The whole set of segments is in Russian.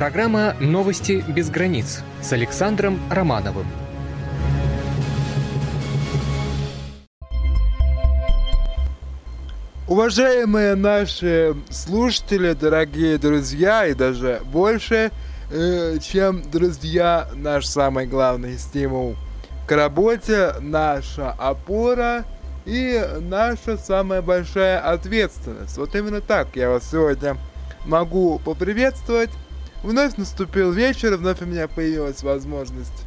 Программа «Новости без границ» с Александром Романовым. Уважаемые наши слушатели, дорогие друзья, и даже больше, э, чем друзья, наш самый главный стимул к работе, наша опора и наша самая большая ответственность. Вот именно так я вас сегодня могу поприветствовать. Вновь наступил вечер, вновь у меня появилась возможность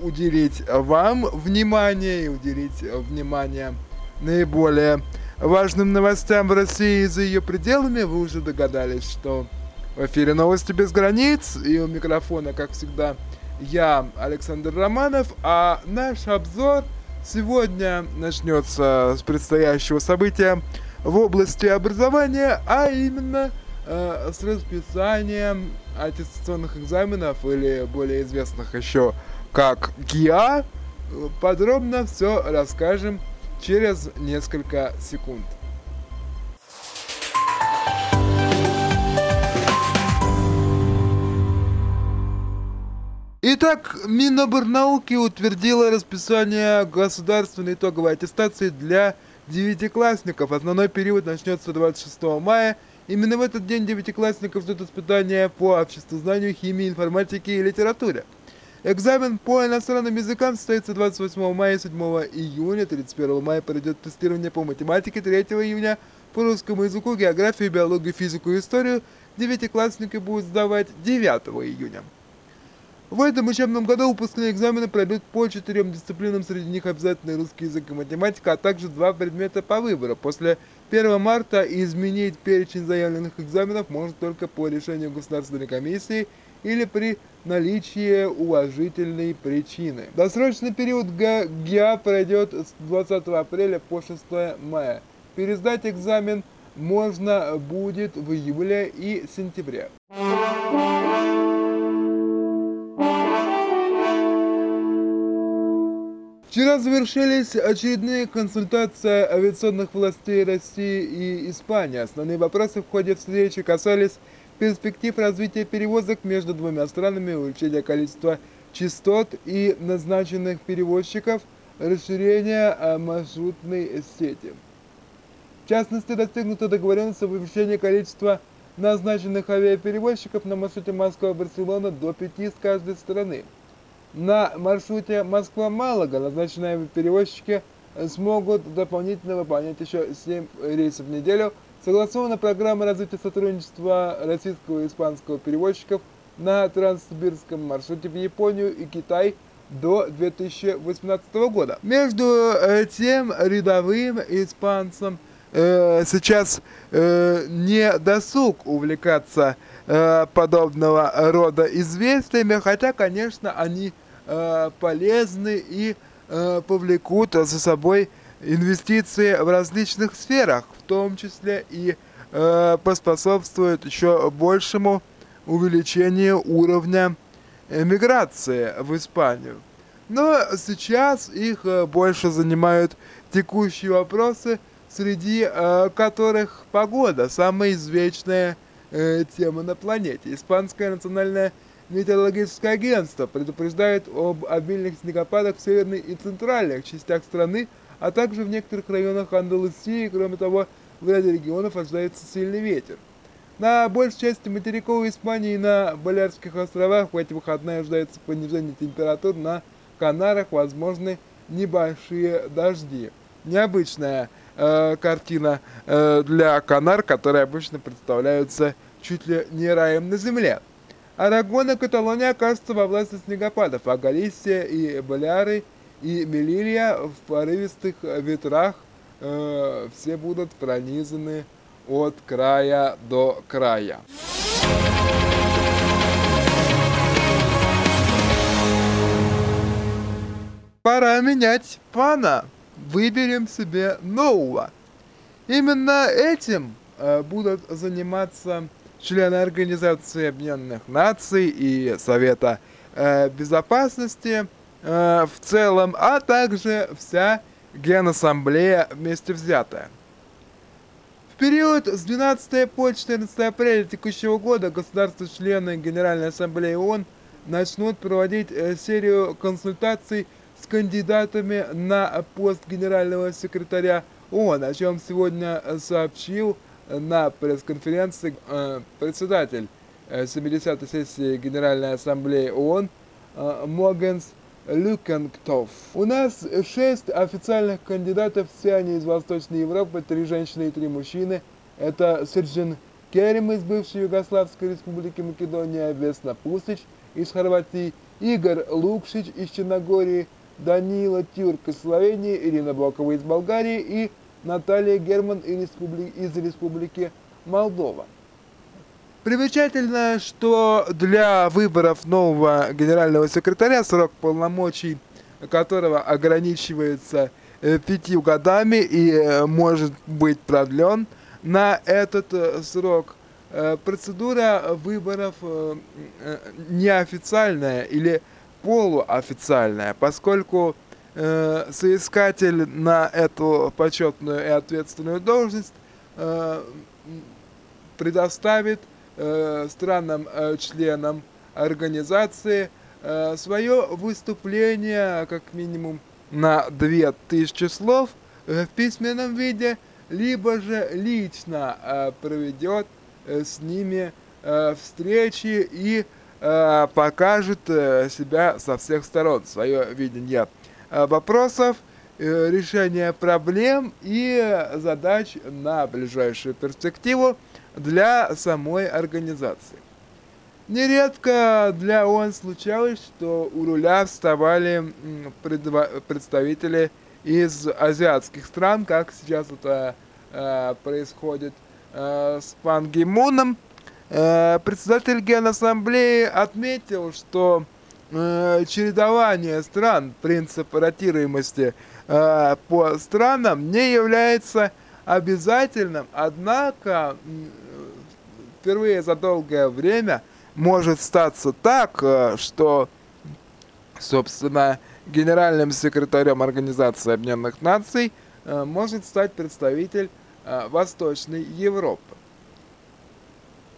уделить вам внимание и уделить внимание наиболее важным новостям в России и за ее пределами. Вы уже догадались, что в эфире «Новости без границ» и у микрофона, как всегда, я, Александр Романов, а наш обзор сегодня начнется с предстоящего события в области образования, а именно э, с расписанием аттестационных экзаменов или более известных еще как ГИА. Подробно все расскажем через несколько секунд. Итак, Миноборнауки утвердила расписание государственной итоговой аттестации для девятиклассников. Основной период начнется 26 мая. Именно в этот день девятиклассников ждут испытания по обществознанию, химии, информатике и литературе. Экзамен по иностранным языкам состоится 28 мая, 7 июня, 31 мая пройдет тестирование по математике, 3 июня по русскому языку, географию, биологию, физику и историю. Девятиклассники будут сдавать 9 июня. В этом учебном году выпускные экзамены пройдут по четырем дисциплинам, среди них обязательный русский язык и математика, а также два предмета по выбору. После 1 марта изменить перечень заявленных экзаменов можно только по решению Государственной комиссии или при наличии уважительной причины. Досрочный период ГИА пройдет с 20 апреля по 6 мая. Пересдать экзамен можно будет в июле и сентябре. Вчера завершились очередные консультации авиационных властей России и Испании. Основные вопросы в ходе встречи касались перспектив развития перевозок между двумя странами, увеличения количества частот и назначенных перевозчиков, расширения а, маршрутной сети. В частности, достигнута договоренность об увеличении количества назначенных авиаперевозчиков на маршруте Москва-Барселона до пяти с каждой стороны. На маршруте Москва-Малага назначенные авиаперевозчики смогут дополнительно выполнять еще 7 рейсов в неделю – Согласована программа развития сотрудничества российского и испанского перевозчиков на Транссибирском маршруте в Японию и Китай до 2018 года. Между э, тем рядовым испанцам э, сейчас э, не досуг увлекаться э, подобного рода известиями, хотя, конечно, они э, полезны и э, повлекут за собой инвестиции в различных сферах, в том числе и э, поспособствуют еще большему увеличению уровня эмиграции в Испанию. Но сейчас их э, больше занимают текущие вопросы, среди э, которых погода, самая извечная э, тема на планете. Испанское национальное метеорологическое агентство предупреждает об обильных снегопадах в северной и центральных частях страны, а также в некоторых районах Андалусии, кроме того, в ряде регионов ожидается сильный ветер. На большей части материковой Испании и на Балярских островах в эти выходные ожидается понижение температур, на Канарах возможны небольшие дожди. Необычная э, картина э, для Канар, которые обычно представляются чуть ли не раем на земле. Арагон и Каталония окажутся во власти снегопадов, а Галисия и Баляры – и Мелилья в порывистых ветрах э, все будут пронизаны от края до края. Пора менять пана. Выберем себе нового. Именно этим э, будут заниматься члены Организации Объединенных Наций и Совета э, Безопасности Э, в целом, а также вся Генассамблея вместе взятая. В период с 12 по 14 апреля текущего года государства-члены Генеральной Ассамблеи ООН начнут проводить серию консультаций кандидатами на пост генерального секретаря ООН, о чем сегодня сообщил на пресс-конференции э, председатель 70-й э, сессии Генеральной Ассамблеи ООН Могенс Люкенктов. У нас шесть официальных кандидатов, все они из Восточной Европы, три женщины и три мужчины. Это Сержин Керим из бывшей Югославской республики Македония, Весна Пусич из Хорватии, Игорь Лукшич из Черногории, Данила Тюрк из Словении, Ирина Бокова из Болгарии и Наталья Герман из Республики Молдова. Примечательно, что для выборов нового генерального секретаря срок полномочий которого ограничивается э, пятью годами и э, может быть продлен на этот э, срок. Процедура выборов неофициальная или полуофициальная, поскольку соискатель на эту почетную и ответственную должность предоставит э, странам-членам э, организации э, свое выступление как минимум на 2000 слов э, в письменном виде, либо же лично э, проведет э, с ними э, встречи и э, покажет э, себя со всех сторон, свое видение э, вопросов, э, решение проблем и задач на ближайшую перспективу для самой организации. Нередко для ООН случалось, что у руля вставали представители из азиатских стран, как сейчас это э, происходит э, с Пан Ги Муном. Э, председатель Генассамблеи отметил, что э, чередование стран, принцип ротируемости э, по странам не является обязательным, однако впервые за долгое время может статься так, э, что, собственно, генеральным секретарем Организации Объединенных Наций э, может стать представитель э, Восточной Европы.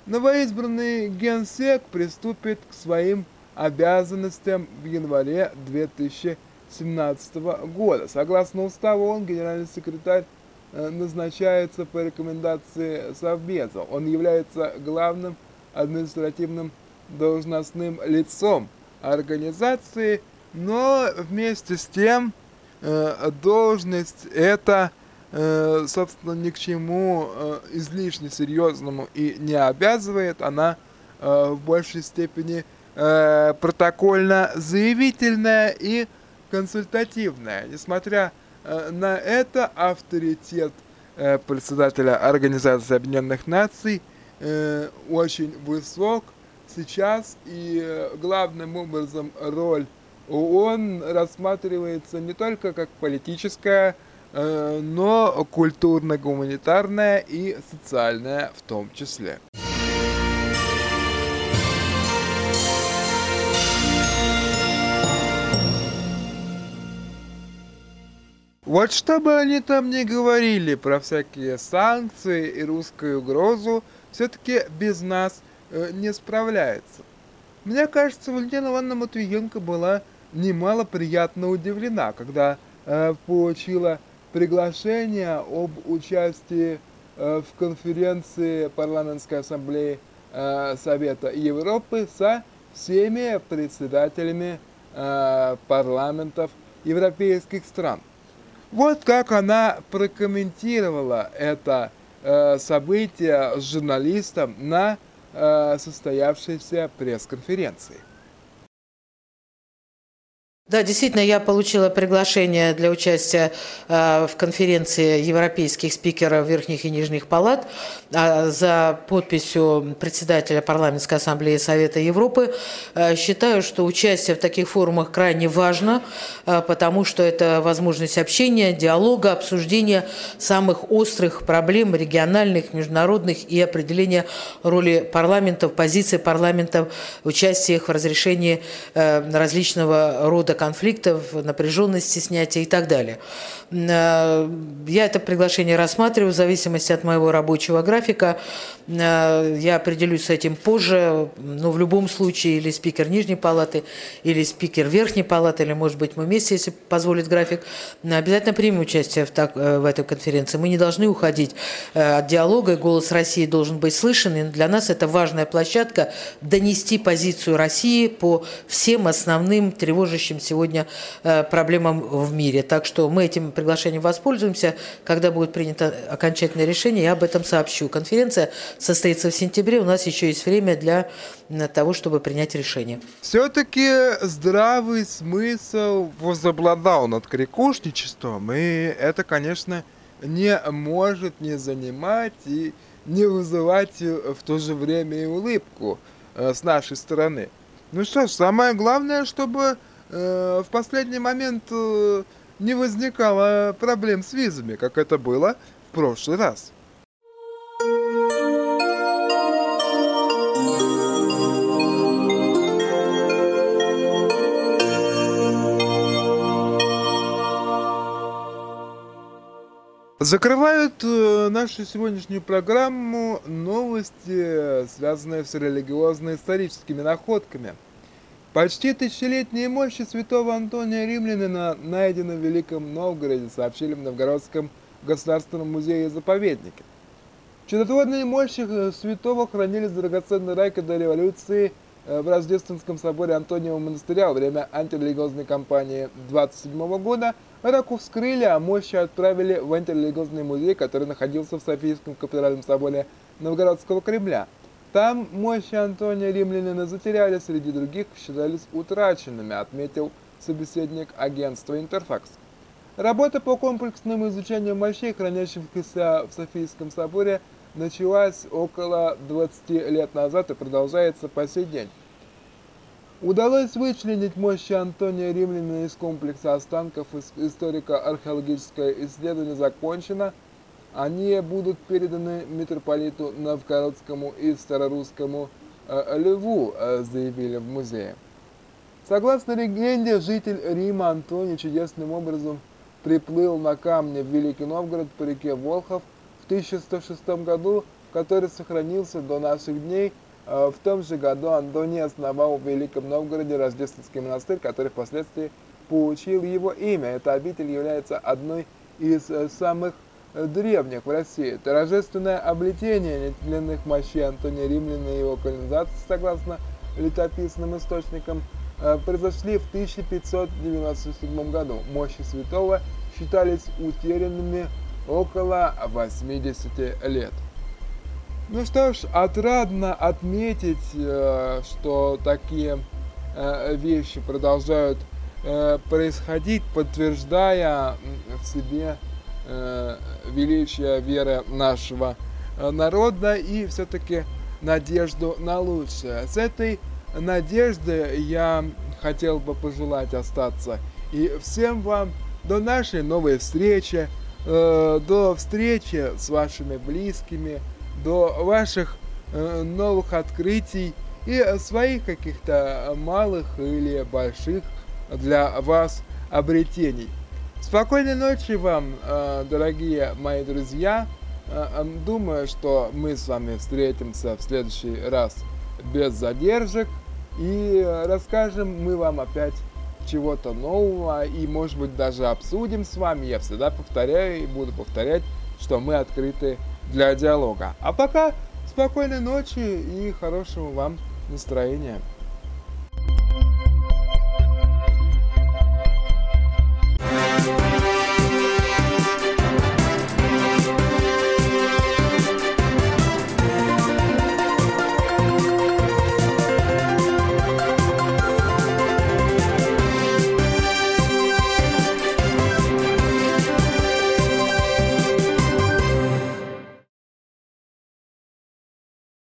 Новоизбранный генсек приступит к своим обязанностям в январе 2017 года. Согласно уставу, он генеральный секретарь Э, назначается по рекомендации Совбеза. Он является главным административным должностным лицом организации, но вместе с тем э, должность эта, э, собственно, ни к чему излишне серьезному и не обязывает. Она в большей степени протокольно заявительная и консультативная. Несмотря на Э, это авторитет э, председателя Организации Объединенных Наций э, очень высок сейчас, и главным образом роль ООН рассматривается не только как политическая, но культурно-гуманитарная и социальная в том числе. Вот что бы они там ни говорили про всякие санкции и русскую угрозу, все-таки без нас э, не справляется. Мне кажется, Валентина Ивановна Матвиенко была немало приятно удивлена, когда э, получила приглашение об участии э, в конференции парламентской ассамблеи э, Совета Европы со всеми председателями э, парламентов европейских стран. Вот как она прокомментировала это событие с журналистом на состоявшейся пресс-конференции. Да, действительно, я получила приглашение для участия э, в конференции европейских спикеров Верхних и Нижних палат э, за подписью председателя Парламентской ассамблеи Совета Европы. Э, считаю, что участие в таких форумах крайне важно, э, потому что это возможность общения, диалога, обсуждения самых острых проблем региональных, международных и определения роли парламентов, позиции парламентов, участия их в разрешении различного рода конфликтов, напряженности снятия и так далее. Э, я это приглашение рассматриваю в зависимости от моего рабочего графика. Э, я определюсь с этим позже, но в любом случае или спикер Нижней Палаты, или спикер Верхней Палаты, или, может быть, мы вместе, если позволит график, обязательно примем участие в, так, в этой конференции. Мы не должны уходить от диалога, и голос России должен быть слышен, и для нас это важная площадка донести позицию России по всем основным тревожащим сегодня э, проблемам в мире. Так что мы этим приглашением воспользуемся. Когда будет принято окончательное решение, я об этом сообщу. Конференция состоится в сентябре. У нас еще есть время для того, чтобы принять решение. Все-таки здравый смысл возобладал над крикушничеством, и это, конечно, не может не занимать и не вызывать в то же время и улыбку э, с нашей стороны. Ну что ж, самое главное, чтобы э, в последний момент э, не возникало проблем с визами, как это было в прошлый раз. Закрывают э, нашу сегодняшнюю программу новости, связанные с религиозно-историческими находками. Почти тысячелетние мощи святого Антония Римлянина найдены в Великом Новгороде, сообщили в Новгородском государственном музее и заповеднике. Чудотворные мощи э, святого хранились в драгоценной райке до революции э, в Рождественском соборе Антониева монастыря во время антирелигиозной кампании 27 года – Раку вскрыли, а мощи отправили в антирелигиозный музей, который находился в Софийском кафедральном соборе Новгородского Кремля. Там мощи Антония Римлянина затерялись, среди других считались утраченными, отметил собеседник агентства «Интерфакс». Работа по комплексному изучению мощей, хранящихся в Софийском соборе, началась около 20 лет назад и продолжается по сей день. Удалось вычленить мощи Антония Римлянина из комплекса останков историко-археологическое исследование закончено. Они будут переданы митрополиту Новгородскому и Старорусскому э, Льву, э, заявили в музее. Согласно легенде, житель Рима Антоний чудесным образом приплыл на камне в Великий Новгород по реке Волхов в 1106 году, который сохранился до наших дней – Э, в том же году Антоний основал в Великом Новгороде Рождественский монастырь, который впоследствии получил его имя. Эта обитель является одной из самых древних в России. Торжественное облетение нетленных мощей Антония Римляна и его колонизации, согласно летописным источникам, произошли в 1597 году. Мощи святого считались утерянными около 80 лет. Ну что ж, отрадно отметить, э, что такие э, вещи продолжают э, происходить, подтверждая в себе величие веры нашего народа и все-таки надежду на лучшее. С этой надеждой я хотел бы пожелать остаться и всем вам до нашей новой встречи, до встречи с вашими близкими, до ваших э, новых открытий и своих каких-то малых или больших для вас обретений. Спокойной ночи вам, э, дорогие мои друзья. Э, думаю, что мы с вами встретимся в следующий раз без задержек и расскажем мы вам опять чего-то нового и, может быть, даже обсудим с вами. Я всегда повторяю и буду повторять, что мы открыты для диалога. А пока спокойной ночи и хорошего вам настроения.